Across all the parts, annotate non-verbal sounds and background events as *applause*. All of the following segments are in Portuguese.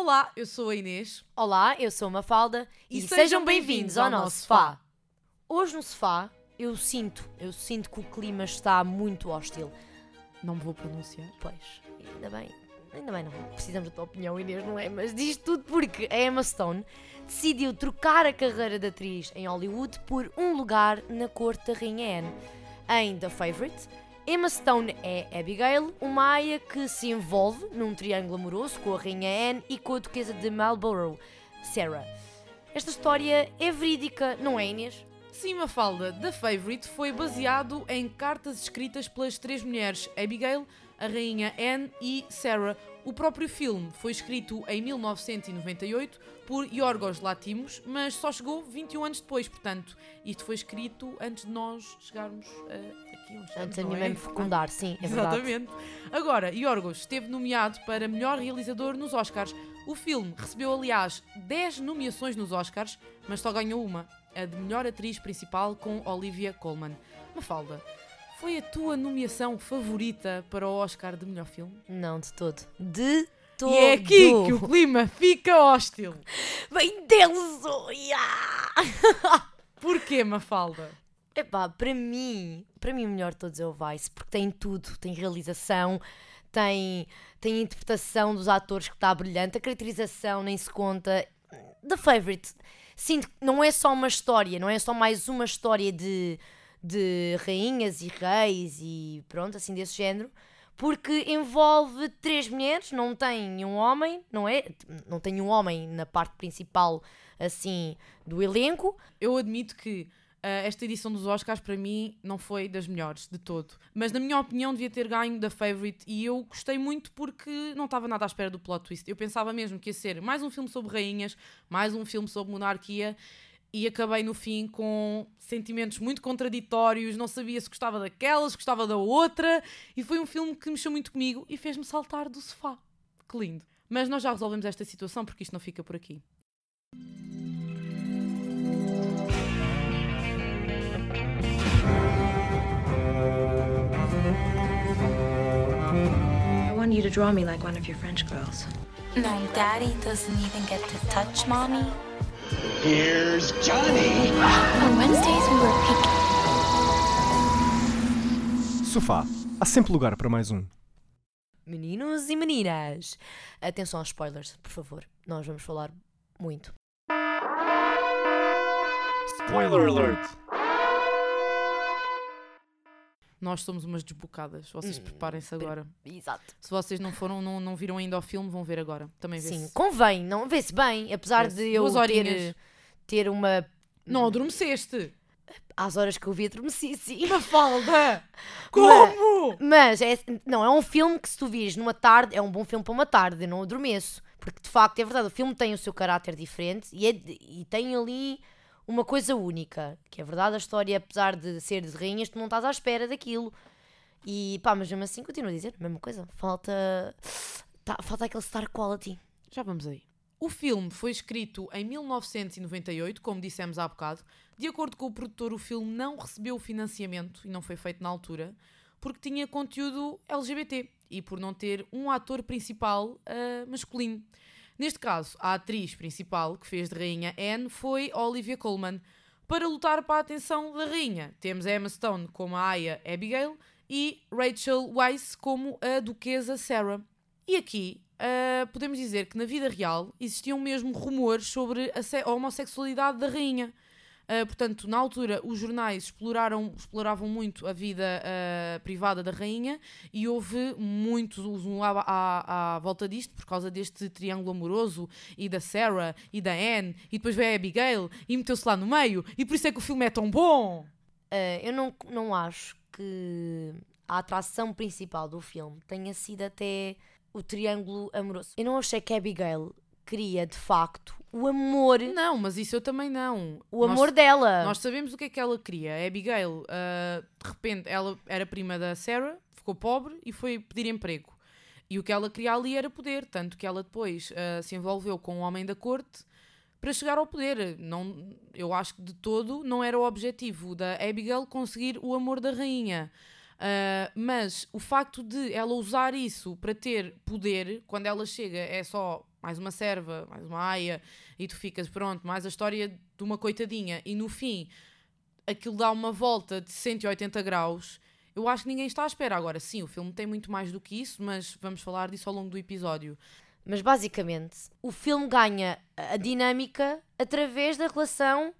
Olá, eu sou a Inês. Olá, eu sou a Mafalda E e, sejam bem-vindos ao nosso sofá. Hoje no sofá eu sinto, eu sinto que o clima está muito hostil. Não me vou pronunciar. Pois, ainda bem, ainda bem não. Precisamos da tua opinião, Inês, não é? Mas diz tudo porque a Emma Stone decidiu trocar a carreira de atriz em Hollywood por um lugar na corte da Rainha Anne. Em The Favourite, Emma Stone é Abigail, uma aia que se envolve num triângulo amoroso com a Rainha Anne e com a duquesa de Marlborough, Sarah. Esta história é verídica, não é, Inês? Sim, Mafalda, The Favourite foi baseado em cartas escritas pelas três mulheres Abigail, a rainha Anne e Sarah. O próprio filme foi escrito em 1998 por Yorgos Lanthimos, mas só chegou 21 anos depois, portanto, isto foi escrito antes de nós chegarmos eh, aqui onde Antes da não minha é? mãe me fecundar, sim, é verdade. Exatamente. Agora, Yorgos esteve nomeado para melhor realizador nos Oscars. O filme recebeu, aliás, 10 nomeações nos Oscars, mas só ganhou uma, a de melhor atriz principal com Olivia Colman. Mafalda, foi a tua nomeação favorita para o Oscar de melhor filme? Não, de todo. De todo. E é aqui que o clima fica hostil. *laughs* Bem denso! Yeah! *laughs* Porquê, Mafalda? Epá, para mim, para mim o melhor de todos é o Vice, porque tem tudo, tem realização, tem, tem a interpretação dos atores que está brilhante, a caracterização nem se conta. The Favourite, sinto que não é só uma história, não é só mais uma história de, de rainhas e reis e pronto, assim desse género, porque envolve três mulheres, não tem um homem, não é? Não tem um homem na parte principal, assim, do elenco, Eu admito que ah, esta edição dos Oscars para mim não foi das melhores de todo. Mas na minha opinião devia ter ganho da Favorite e eu gostei muito porque não estava nada à espera do plot twist. Eu pensava mesmo que ia ser mais um filme sobre rainhas, mais um filme sobre monarquia e acabei no fim com sentimentos muito contraditórios, não sabia se gostava daquela, se gostava da outra e foi um filme que mexeu muito comigo e fez-me saltar do sofá. Que lindo. Mas nós já resolvemos esta situação porque isto não fica por aqui. I want you to draw me like one of your French girls. No, Daddy doesn't even get to touch Mommy. Here's Johnny. On Wednesdays, we were picking. Sofá. Há sempre lugar para mais um. Meninos e meninas, atenção aos spoilers, por favor. Nós vamos falar muito. Spoiler alert! Nós somos umas desbocadas. Vocês preparem-se agora. Exato. Se vocês não foram, não, não viram ainda o filme, vão ver agora. Também vê-se. Sim, convém, não vê-se bem, apesar Vê-se. de eu Duas ter, ter uma. Não adormeceste. Às horas que eu vi, adormeci, sim. Mafalda! *laughs* Como? Mas é, não, é um filme que se tu vires numa tarde, é um bom filme para uma tarde, eu não adormeço. Porque de facto é verdade, o filme tem o seu caráter diferente e, é e tem ali uma coisa única. Que é verdade, a história, apesar de ser de rainhas, tu não estás à espera daquilo. E pá, mas mesmo assim continuo a dizer, mesma coisa. Falta. tá- falta aquele star quality. Já vamos aí. O filme foi escrito em 1998, como dissemos há bocado. De acordo com o produtor, o filme não recebeu financiamento e não foi feito na altura porque tinha conteúdo LGBT e por não ter um ator principal ah, masculino. Neste caso, a atriz principal que fez de rainha Anne foi Olivia Colman. Para lutar para a atenção da rainha, temos Emma Stone como a Aya Abigail e Rachel Weisz como a duquesa Sarah. E aqui ah, podemos dizer que na vida real existiam mesmo rumores sobre a homossexualidade da rainha. Ah, portanto, na altura, os jornais exploraram, exploravam muito a vida ah, privada da rainha e houve muito zoom à, à, à volta disto por causa deste triângulo amoroso e da Sarah e da Anne e depois veio a Abigail e meteu-se lá no meio e por isso é que o filme é tão bom. Uh, eu não, não acho que a atração principal do filme tenha sido até o triângulo amoroso. Eu não achei que a Abigail queria, de facto, o amor, Não, mas isso eu também não. o Nós- amor dela. Nós sabemos o que é que ela queria. A Abigail, ah, de repente, ela era prima da Sarah, ficou pobre e foi pedir emprego. E o que ela queria ali era poder, tanto que ela depois ah, se envolveu com um homem da corte para chegar ao poder. Não, eu acho que de todo não era o objetivo da Abigail conseguir o amor da rainha. Ah, mas o facto de ela usar isso para ter poder, quando ela chega é só mais uma serva, mais uma aia, e tu ficas, pronto, mais a história de uma coitadinha, e no fim aquilo dá uma volta de 180 graus. Eu acho que ninguém está à espera. Agora, sim, o filme tem muito mais do que isso, mas vamos falar disso ao longo do episódio. Mas basicamente, o filme ganha a dinâmica através da relação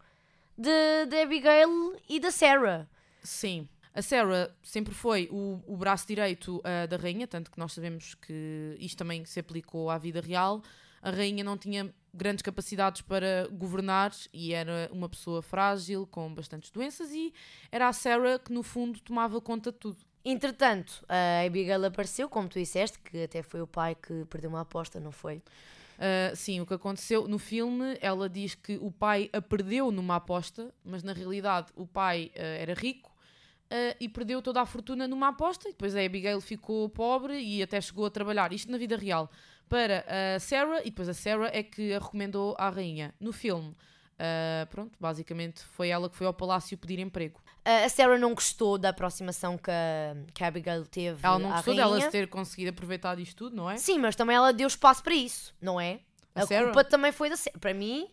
de, de Abigail e da Sarah. Sim. A Sarah sempre foi o, o braço direito ah, da rainha, tanto que nós sabemos que isto também se aplicou à vida real. A rainha não tinha grandes capacidades para governar e era uma pessoa frágil, com bastantes doenças, e era a Sarah que, no fundo, tomava conta de tudo. Entretanto, a Abigail apareceu, como tu disseste, que até foi o pai que perdeu uma aposta, não foi? Uh, sim, o que aconteceu no filme, ela diz que o pai a perdeu numa aposta, mas na realidade o pai uh, era rico uh, e perdeu toda a fortuna numa aposta. E depois a Abigail ficou pobre e até chegou a trabalhar, isto na vida real, para a Sarah. E depois a Sarah é que a recomendou à rainha. No filme, pronto, basicamente foi ela que foi ao palácio pedir emprego. A Sarah não gostou da aproximação que a, que a Abigail teve Ela não gostou dela ter conseguido aproveitar disto tudo, não é? Sim, mas também ela deu espaço para isso, não é? A A, culpa também foi da Sarah. Para mim,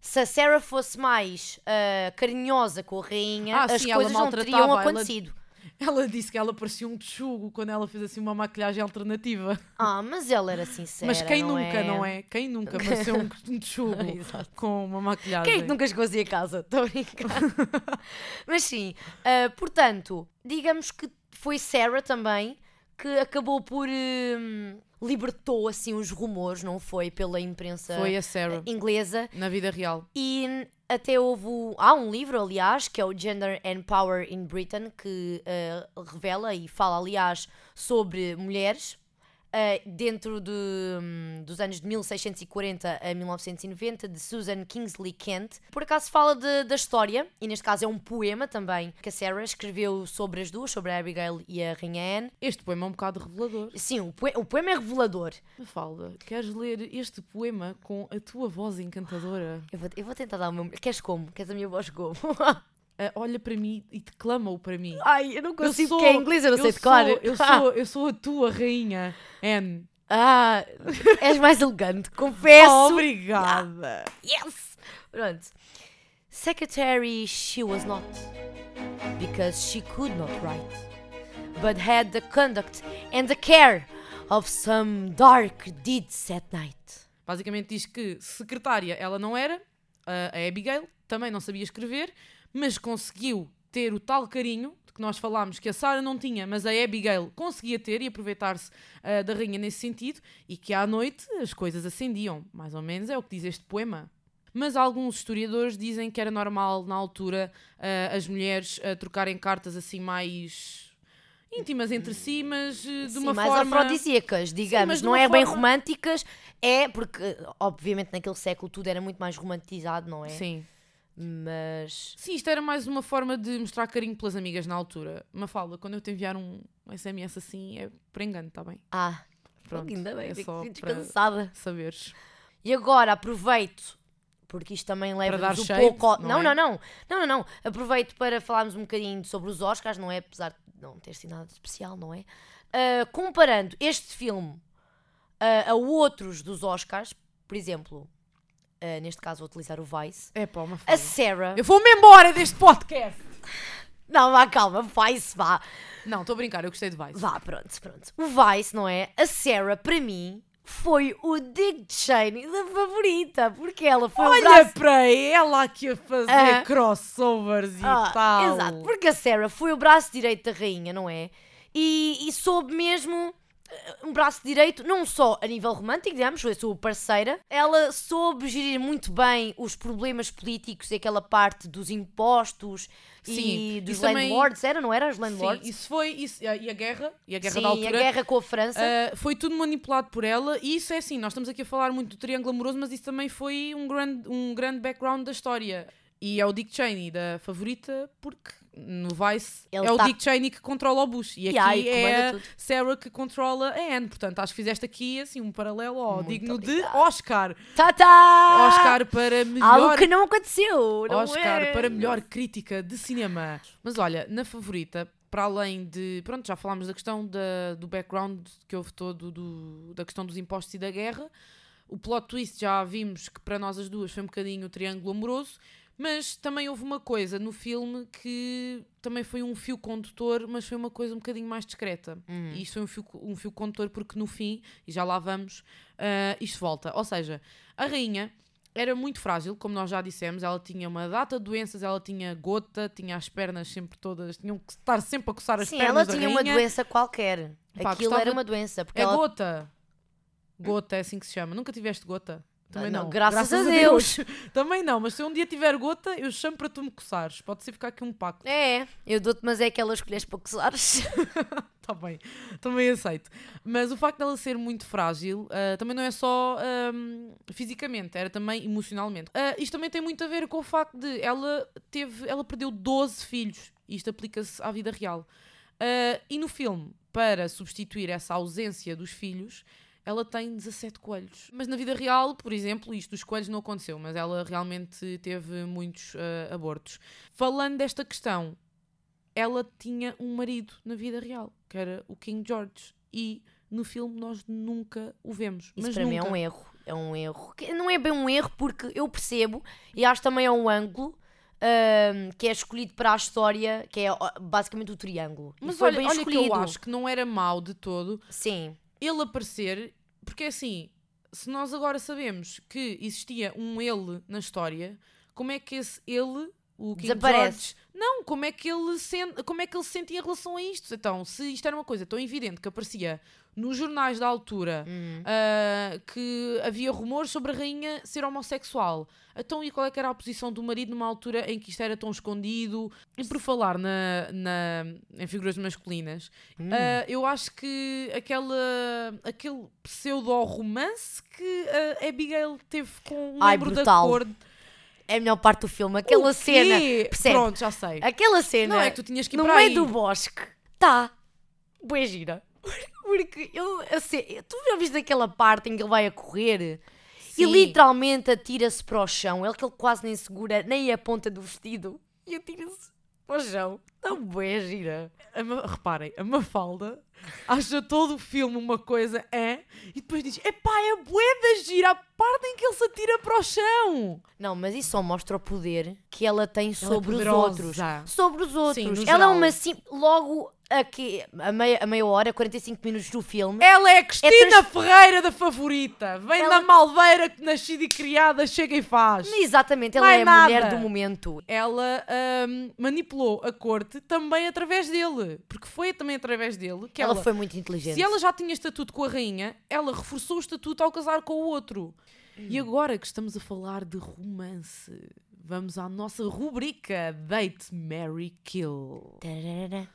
se a Sarah fosse mais ah, carinhosa com a rainha, Ah, as sim, ela coisas não teriam ela- acontecido. Ela disse que ela parecia um tchugo quando ela fez assim uma maquilhagem alternativa. Ah, mas ela era sincera. Mas quem não nunca, é? não é? Quem nunca pareceu um, *laughs* um tchugo com uma maquilhagem? Quem é que nunca chegou assim a casa? Estou a brincar. *laughs* Mas sim, ah, portanto, digamos que foi Sarah também que acabou por. hum, libertou assim os rumores, não foi? Pela imprensa Foi a Sarah, inglesa. na vida real. E até houve. Há um livro, aliás, que é o Gender and Power in Britain, que ah, revela e fala, aliás, sobre mulheres. Ah, dentro de, hum, dos anos de 1640 a 1990, de Susan Kingsley Kent. Por acaso fala de- da história, e neste caso é um poema também, que a Sarah escreveu sobre as duas, sobre a Abigail e a Rainha Anne. Este poema é um bocado revelador. Sim, o, poe- o poema é revelador. Mafalda, queres ler este poema com a tua voz encantadora? Eu vou, eu vou tentar dar o meu. Queres como? Queres a minha voz como? *laughs* Ah, olha para mim e declama-o para mim. Ai, eu não Eu consigo, sou- porque é inglês, eu não sei sou- decorar. Eu sou, *laughs* eu sou a tua rainha, Anne. Ah, és mais elegante, *laughs* confesso. Obrigada. Yes! Pronto. Secretary she was not, because she could not write, but had the conduct and the care of some dark deeds at night. Basicamente diz que secretária ela não era, a Abigail também não sabia escrever, mas conseguiu ter o tal carinho de que nós falámos que a Sarah não tinha, mas a Abigail conseguia ter e aproveitar-se ah, da rainha nesse sentido, e que à noite as coisas acendiam. Mais ou menos é o que diz este poema. Mas alguns historiadores dizem que era normal na altura ah, as mulheres ah, trocarem cartas assim mais íntimas entre si, mas de Sim, uma mais forma. afrodisíacas, digamos. de não é bem forma- românticas, é porque, obviamente, naquele século tudo era muito mais romantizado, não é? Sim. Mas. Sim, isto era mais uma forma de mostrar carinho pelas amigas na altura. Mafalda, quando eu te enviar um SMS assim, é por engano, está bem? Ah, Pronto, ainda bem, é só descansada. saberes. E agora aproveito, porque isto também leva-nos um shade, pouco. ao- não Não, é? não, não, não, não, não. Aproveito para falarmos um bocadinho sobre os Oscars, não é? Apesar de não ter sido nada de especial, não é? Ah, comparando este filme ah, a outros dos Oscars, por exemplo, ah, neste caso vou utilizar o Vice, É pá, a Mafalda. Sarah. Eu vou-me embora deste podcast! Não, vá, calma, Vice, vá. Não, estou a brincar, eu gostei de Vice. Vá, pronto, pronto. O Vice, não é? A Sarah, para mim, foi o Dick Cheney da favorita, porque ela foi o Olha braço para ela aqui a fazer Ah. crossovers e Ah, tal. Exato, porque a Sarah foi o braço direito da rainha, não é? E, e soube mesmo um braço direito, não só a nível romântico, digamos, foi a sua parceira, ela soube gerir muito bem os problemas políticos e aquela parte dos impostos e Sim, dos isso também- landlords, era, não era? Os Sim, landlords? isso foi. Isso, e a guerra, e a guerra Sim, da a altura. guerra com a França. Uh, foi tudo manipulado por ela e isso é assim, nós estamos aqui a falar muito do triângulo amoroso, mas isso também foi um grande, um grande background da história. E é o Dick Cheney da favorita, porque no Vice Ele é o tá- Dick Cheney que controla o Bush e E aqui é a tudo. Sarah que controla a Anne. Portanto, acho que fizeste aqui assim um paralelo ó, Muito digno de. Oscar. Tá, tá! Oscar para melhor Algo que não aconteceu, não Oscar é? para melhor crítica de cinema. Mas olha, na favorita, para além de. Pronto, já falámos da questão da, do background que houve todo do- da questão dos impostos e da guerra. O plot twist já vimos que para nós as duas foi um bocadinho o triângulo amoroso, mas também houve uma coisa no filme que também foi um fio condutor, mas foi uma coisa um bocadinho mais discreta. E isto foi um fio, um fio condutor porque no fim, e já lá vamos, ah, isto volta. Ou seja, a rainha era muito frágil, como nós já dissemos, ela tinha uma data de doenças, ela tinha gota, tinha as pernas sempre todas, tinham que estar sempre a coçar as Sim, pernas ela tinha uma doença qualquer. Pá, Aquilo era uma doença. Porque É ela... gota. Gota é assim que se chama. Nunca tiveste gota? Também Ah, não, não. graças a Deus. *laughs* Também não, mas se um dia tiver gota, eu chamo para tu me coçares. Pode ser ficar aqui um pacto. É, eu dou-te, mas é aquelas colheres para coçares. Está *laughs* bem, também aceito. Mas o facto dela ser muito frágil ah, também não é só ahm, fisicamente, era também emocionalmente. Ah, isto também tem muito a ver com o facto de ela teve, ela perdeu 12 filhos. Isto aplica-se à vida real. Ah, e no filme, para substituir essa ausência dos filhos, ela tem 17 coelhos. Mas na vida real, por exemplo, isto dos coelhos não aconteceu, mas ela realmente teve muitos ah, abortos. Falando desta questão, ela tinha um marido na vida real, que era o King George. E no filme nós nunca o vemos. Isso mas para mim é nunca. um erro. É um erro. Não é bem um erro porque eu percebo e acho também é um ângulo ahm, que é escolhido para a história, que é basicamente o triângulo. E Mas foi olha, bem olha que eu acho que não era mau de todo Sim. Ele aparecer, porque assim, se nós agora sabemos que existia um ele na história, como é que esse ele, o King Desaparece. George, não, como é que ele sente, como é que ele se sentia em relação a isto? Então, se isto era uma coisa tão evidente que aparecia nos jornais da altura, Uhum. ah, que havia rumores sobre a rainha ser homossexual. Então, e qual é que era a posição do marido numa altura em que isto era tão escondido? E por falar na, na- em figuras masculinas, Hum. ah, eu acho que aquela, aquele pseudo-romance que a Abigail teve com um Ai, membro da brutal. cor... É a melhor parte do filme. Aquela cena. Percebe? Pronto, já sei. Aquela cena. Não, é que tu tinhas que ir no meio aí. do bosque. Tá. Boa gira. Porque eu sei, tu já viste aquela parte em que ele vai a correr Sim. e literalmente atira-se para o chão. Ele que ele quase nem segura nem a ponta do vestido e atira-se para o chão. Não, boa gira. A Ma- reparem, a Mafalda acha todo o filme uma coisa é e depois diz: epá, é bué da gira a parte em que ele se atira para o chão. Não, mas isso só mostra o poder que ela tem Ela é sobre os poderosa. outros. Sobre os outros. no ela é uma sim. Logo aqui, a meia, a meia hora, 45 minutos do filme. Ela é a Cristina trans- Ferreira da favorita. Vem Ela- da Malveira, que nascida e criada, chega e faz. Exatamente, ela é a nada. mulher do momento. Ela ahm, manipulou a corte também através dele. Porque foi também através dele que Ela, ela, foi muito inteligente. Se ela já tinha estatuto com a rainha, ela reforçou o estatuto ao casar com o outro. E agora que estamos a falar de romance, vamos à nossa rubrica Date, Mary Kill. Tararara.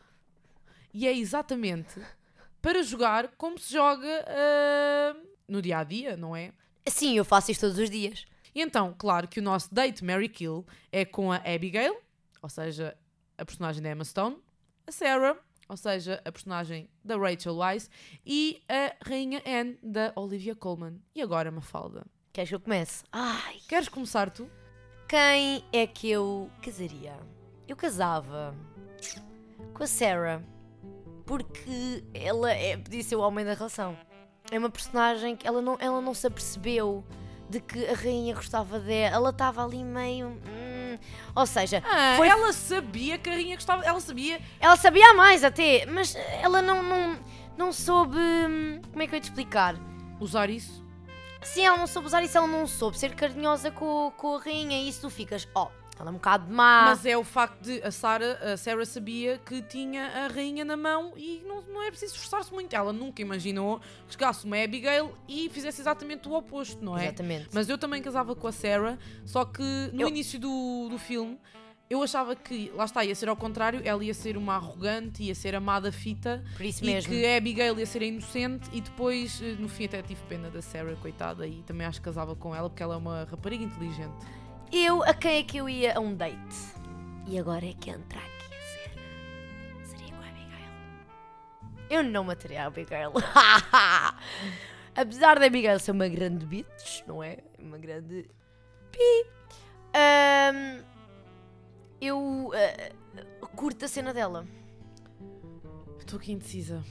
E é exatamente para jogar como se joga ah, no dia a dia, não é? Sim, eu faço isto todos os dias. E então, claro que o nosso Date, Mary Kill é com a Abigail, ou seja, a personagem da Emma Stone, a Sarah, ou seja, a personagem da Rachel Weisz, e a Rainha Anne da Olivia Colman. E agora, Mafalda? Queres que eu comece? Ai, Queres começar tu? quem é que eu casaria? Eu casava com a Sarah porque ela é, podia ser o homem da relação. É uma personagem que ela não, ela não se apercebeu de que a rainha gostava dela. Ela estava ali meio. Ou seja, Ah, foi- ela sabia que a Rainha gostava, ela sabia. ela sabia mais até, mas ela não, não, não soube. hum, Como é que eu ia te explicar? Usar isso? Sim, ela não soube usar isso, ela não soube ser carinhosa com, com a rainha e isso tu ficas, ó, ela é um bocado má. Mas é o facto de a Sarah, a Sarah sabia que tinha a rainha na mão e não, não é preciso esforçar-se muito. Ela nunca imaginou que chegasse uma Abigail e fizesse exatamente o oposto, não é? Exatamente. Mas eu também casava com a Sarah, só que no Eu- início do, do filme eu achava que, lá está, ia ser ao contrário, ela ia ser uma arrogante, ia ser amada fita Por isso e mesmo. que a Abigail ia ser a inocente e depois, eh, no fim, até tive pena da Sarah, coitada, e também acho que casava com ela porque ela é uma rapariga inteligente. Eu, a quem é que eu ia a um date? E agora é que entra aqui a cena. Seria com a Abigail. Eu não mataria a Abigail. *laughs* Apesar da Abigail ser uma grande bitch, não é? Uma grande. Pi. Ahm, eu ah, curto a cena dela. Estou aqui indecisa.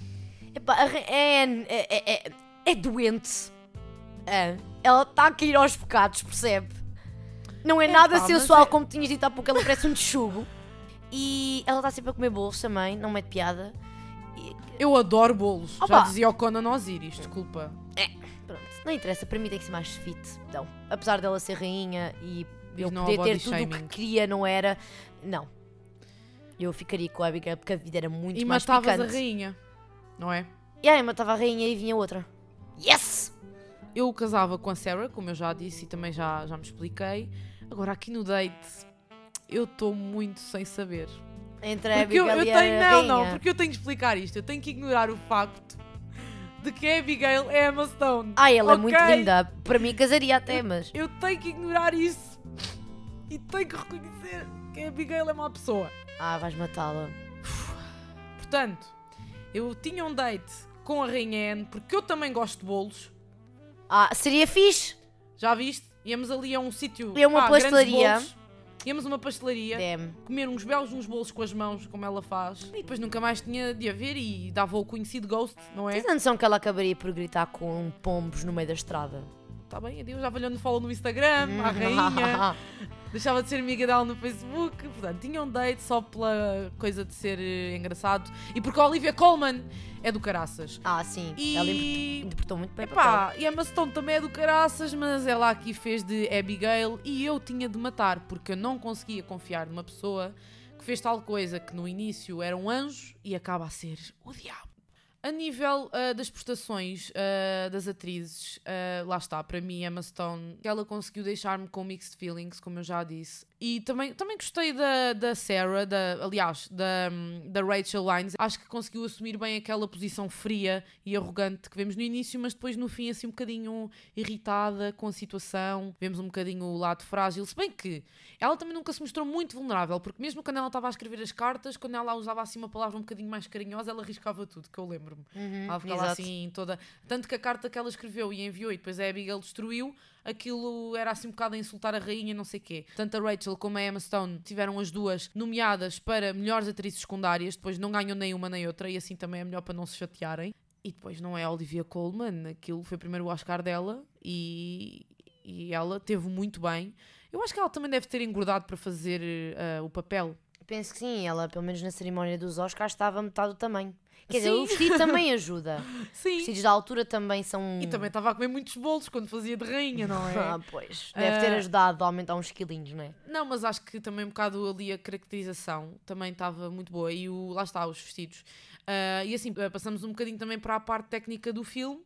Epá, a Ra- é, é, é, é, é doente. É. ela está a cair aos pecados, percebe? Não é É nada pá, sensual, é- como tinhas dito há pouco, ela parece um texugo. E ela está sempre a comer bolos também, não mete piada. E, Eu adoro bolos. Já Opa. dizia o Conan Osiris, desculpa. pronto, não interessa, para mim tem que ser mais fit. Então, apesar dela ser rainha e eu não poder ter tudo o que queria, não era. Não. Eu ficaria com a Abigail porque a vida era muito E mais matavas picante. a rainha, não é? E aí matava a rainha e vinha outra. Yes! Eu casava com a Sarah, como eu já disse e também já, já me expliquei. Agora, aqui no date, eu estou muito sem saber. Entre a Porque eu, eu e a tenho, não, não, porque eu tenho que explicar isto. Eu tenho que ignorar o facto de que a Abigail é Emma Stone. Ai, ela é Ok? muito linda. Para mim casaria até, mas. Eu tenho que ignorar isso. E tenho que reconhecer que a Abigail é uma pessoa. Ah, vais matá-la. Portanto, eu tinha um date com a Rainha Anne, porque eu também gosto de bolos. Ah, seria fixe? Já viste? Íamos ali a um sítio. A uma grandes pastelaria. Íamos a uma pastelaria. Damn. comer uns belos uns bolos com as mãos, como ela faz. E depois nunca mais tinha de haver e dava o conhecido ghost, não é? Tens a noção que ela acabaria por gritar com pombos no meio da estrada? Tá bem, adeus, já valhando follow no Instagram, a rainha, *laughs* deixava de ser amiga dela no Facebook. Portanto, tinha um date só pela coisa de ser eh, engraçado e porque a Olivia Colman é do caraças. ah, sim. E- Ela interpretou, muito bem. Epá, e a Emma Stone também é do caraças, mas ela aqui fez de Abigail e eu tinha de matar, porque eu não conseguia confiar numa pessoa que fez tal coisa que no início era um anjo e acaba a ser o diabo. A nível ah, das prestações ah, das atrizes, ah, lá está, para mim, Emma Stone, ela conseguiu deixar-me com mixed feelings, como eu já disse. E também, também gostei da, da Sarah, da, aliás, da, da Rachel Lines. Acho que conseguiu assumir bem aquela posição fria e arrogante que vemos no início, mas depois no fim, assim, um bocadinho irritada com a situação. Vemos um bocadinho o lado frágil. Se bem que ela também nunca se mostrou muito vulnerável, porque mesmo quando ela estava a escrever as cartas, quando ela usava assim uma palavra um bocadinho mais carinhosa, ela arriscava tudo, que eu lembro-me. ela ficava exato. assim toda. Tanto que a carta que ela escreveu e enviou e depois a Abigail destruiu, aquilo era assim um bocado a insultar a rainha, não sei quê. Tanto a Rachel como a Emma Stone tiveram as duas nomeadas para melhores atrizes secundárias, depois não ganham nem uma nem outra, e assim também é melhor para não se chatearem. E depois não é a Olivia Colman, aquilo foi primeiro o Oscar dela e, e ela teve muito bem. Eu acho que ela também deve ter engordado para fazer eh, o papel. Penso que sim, ela pelo menos na cerimónia dos Oscars estava metade do tamanho. Quer dizer, Sim. o vestido também ajuda. *laughs* Os Sim. vestidos da altura também são. E também estava a comer muitos bolos quando fazia de rainha, não é? *laughs* Ah, pois. Deve ter Ah. ajudado a aumentar uns quilinhos, não é? Não, mas acho que também um bocado ali a caracterização também estava muito boa. E o, lá está, os vestidos. Ah, e assim, ah, passamos um bocadinho também para a parte técnica do filme.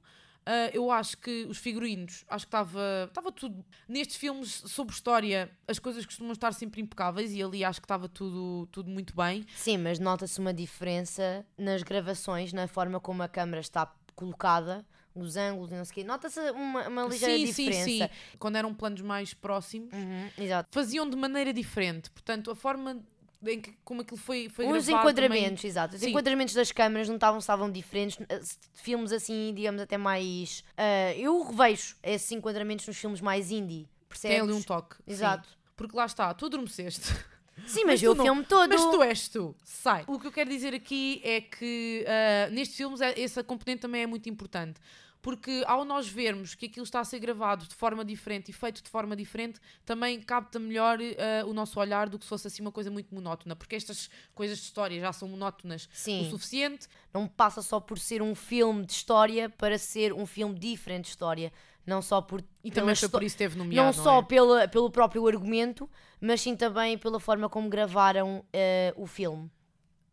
Ah, eu acho que os figurinos, acho que estava estava tudo. Nestes filmes sobre história, as coisas costumam estar sempre impecáveis e ali acho que estava tudo, tudo muito bem. Sim, mas nota-se uma diferença nas gravações, na forma como a câmera está colocada, os ângulos e não sei o quê. Nota-se uma, uma ligeira sim, sim, diferença. sim. Quando eram planos mais próximos, Uhum, faziam de maneira diferente. Portanto, a forma em que, como aquilo foi, foi Os enquadramentos, também- exato. Os Sim. enquadramentos das câmaras não estavam, estavam diferentes. Eh, Filmes assim, digamos, até mais. ah, eu revejo esses enquadramentos nos filmes mais indie. Percebes? Tem ali um toque. sim. Exato. Porque lá está, tu adormeceste. *laughs* Sim, mas, tu eu o filme todo. Mas tu és tu, sai. O que eu quero dizer aqui é que ah, nestes filmes essa componente também é muito importante. Porque ao nós vermos que aquilo está a ser gravado de forma diferente e feito de forma diferente, também capta melhor ah, o nosso olhar do que se fosse assim uma coisa muito monótona. Porque estas coisas de história já são monótonas Sim. o suficiente. Não passa só por ser um filme de história para ser um filme diferente de história. Não só por. E também foi por isso teve nomeado. Não só é? pela, pelo próprio argumento, mas sim também pela forma como gravaram eh, o filme.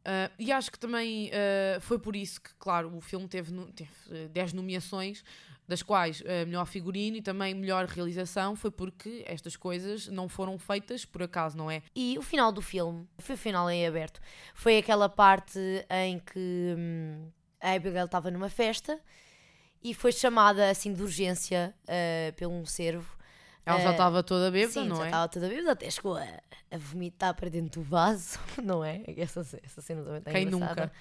Uh, e acho que também uh, foi por isso que, claro, o filme teve, no- teve uh, 10 nomeações, das quais uh, melhor figurino e também melhor realização, foi porque estas coisas não foram feitas por acaso, não é? E o final do filme, foi o final em aberto, foi aquela parte em que hum, a Abigail estava numa festa e foi chamada assim de urgência eh, pelo um servo. Ela já Eh, estava toda bêbada, Sim, não já é? estava toda bêbada, até chegou a, a vomitar para dentro do vaso, *laughs* não é? Essa, essa cena também está Quem engraçada. nunca?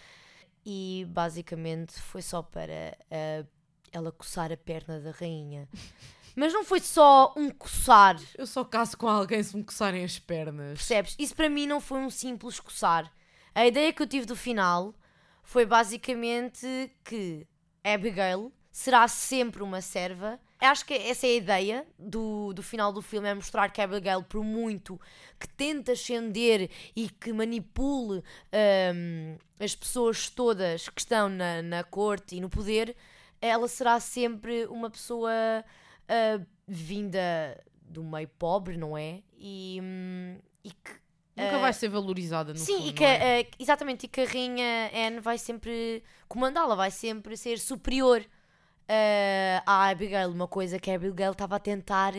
E basicamente foi só para ah, ela coçar a perna da rainha. *laughs* Mas não foi só um coçar, Eu só caso com alguém se me coçarem as pernas. percebes? Isso para mim não foi um simples coçar. A ideia que eu tive do final foi basicamente que Abigail será sempre uma serva acho que essa é a ideia do, do final do filme, é mostrar que a Abigail, por muito que tente ascender e que manipule hum, as pessoas todas que estão na, na corte e no poder, ela será sempre uma pessoa ah, vinda do meio pobre, não é? E, hum, e que Nunca ah, vai ser valorizada no Sim, fundo, e que, é? exatamente, e que a rainha Anne vai sempre comandá-la, vai sempre ser superior eh, à Abigail, uma coisa que a Abigail estava a tentar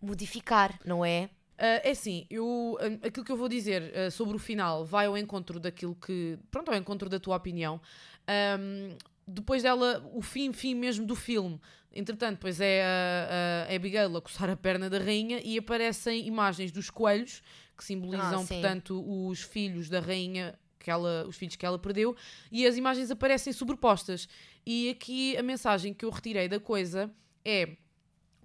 modificar, não é? Ah, é assim, eu, ah, aquilo que eu vou dizer ah, sobre o final vai ao encontro daquilo que. Pronto, ao encontro da tua opinião. Ahm, depois dela, o fim, fim mesmo do filme, entretanto, pois é a, a Abigail a coçar a perna da rainha e aparecem imagens dos coelhos que simbolizam, Ah, portanto, os filhos da rainha. Que ela, os filhos que ela perdeu e as imagens aparecem sobrepostas e aqui a mensagem que eu retirei da coisa é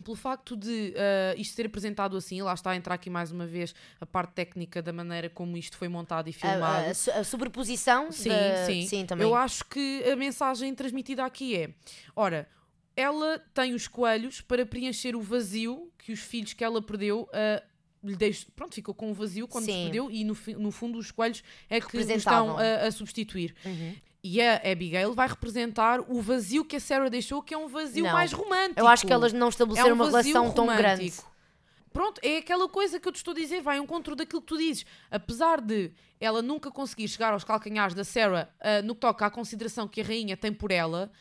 pelo facto de ah, isto ser apresentado assim, lá está a entrar aqui mais uma vez a parte técnica da maneira como isto foi montado e A, filmado. a su- a sobreposição sim, da- sim. sim, também. Eu acho que a mensagem transmitida aqui é: ora, ela tem os coelhos para preencher o vazio que os filhos que ela perdeu. ah, lhe deixou, pronto, ficou com um vazio quando se Sim. perdeu e no, no fundo os coelhos é que estão a, a substituir. Uhum. E a Abigail vai representar o vazio que a Sarah deixou, que é um vazio Não. mais romântico. Eu acho que elas não estabeleceram É um uma relação tão grande. romântico. Pronto, é aquela coisa que eu te estou a dizer, vai ao encontro daquilo que tu dizes. Apesar de ela nunca conseguir chegar aos calcanhares da Sarah ah, no que toca à consideração que a rainha tem por ela,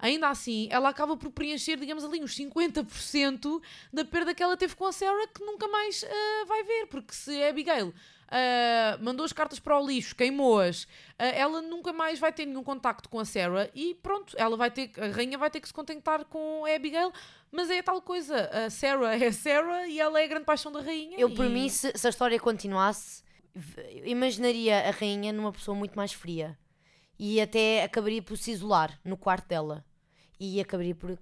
ainda assim ela acaba por preencher, digamos ali, uns 50% da perda que ela teve com a Sarah que nunca mais ah, vai ver. Porque se a Abigail ah, mandou as cartas para o lixo, queimou-as, ah, ela nunca mais vai ter nenhum contacto com a Sarah e pronto, ela vai ter, a rainha vai ter que se contentar com a Abigail, mas é tal coisa, a Sarah é a Sarah e ela é a grande paixão da rainha. Eu, por e- mim, se, se a história continuasse, imaginaria a rainha numa pessoa muito mais fria. E até acabaria por se isolar no quarto dela. E acabaria por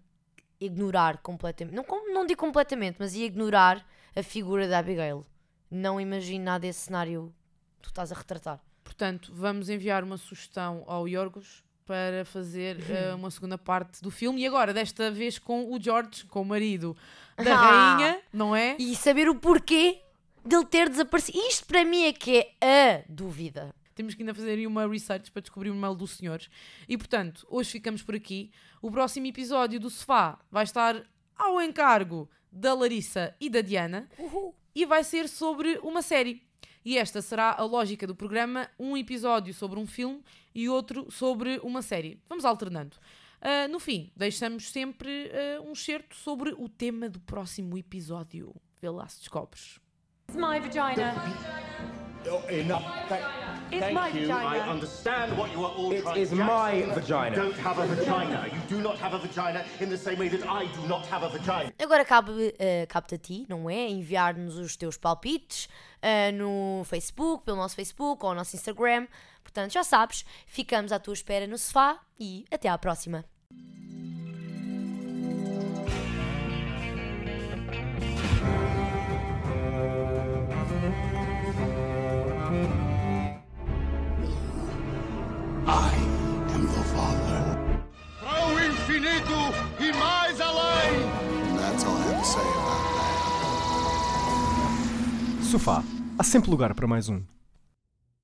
ignorar completamente. Não, não digo completamente, mas ia ignorar a figura da Abigail. Não imagino nada desse cenário que tu estás a retratar. Portanto, vamos enviar uma sugestão ao Yorgos para fazer *laughs* eh, uma segunda parte do filme e agora, desta vez com o George, com o marido *laughs* da Ah. rainha, não é? E saber o porquê dele ter desaparecido. Isto para mim é que é a dúvida. Temos que ainda fazer aí uma research para descobrir o mail dos senhores. E portanto, hoje ficamos por aqui. O próximo episódio do Sofá vai estar ao encargo da Larissa e da Diana e vai ser sobre uma série. E esta será a lógica do programa: um episódio sobre um filme e outro sobre uma série. Vamos alternando. Ah, no fim, deixamos sempre ah, um certo sobre o tema do próximo episódio. Vê lá se descobres. It's my vagina. Oh, enough. It's thank my you. vagina. I understand what you are all It trying is to my Jackson, vagina. You don't have a vagina. You do not have a vagina in the same way that I do not have a vagina. Agora cabe, eh, cabe-te a ti, não é? Enviar-nos os teus palpites eh, no Facebook, pelo nosso Facebook ou no nosso Instagram. Portanto, já sabes, ficamos à tua espera no sofá e até à próxima. Sofá. Há sempre lugar para mais um.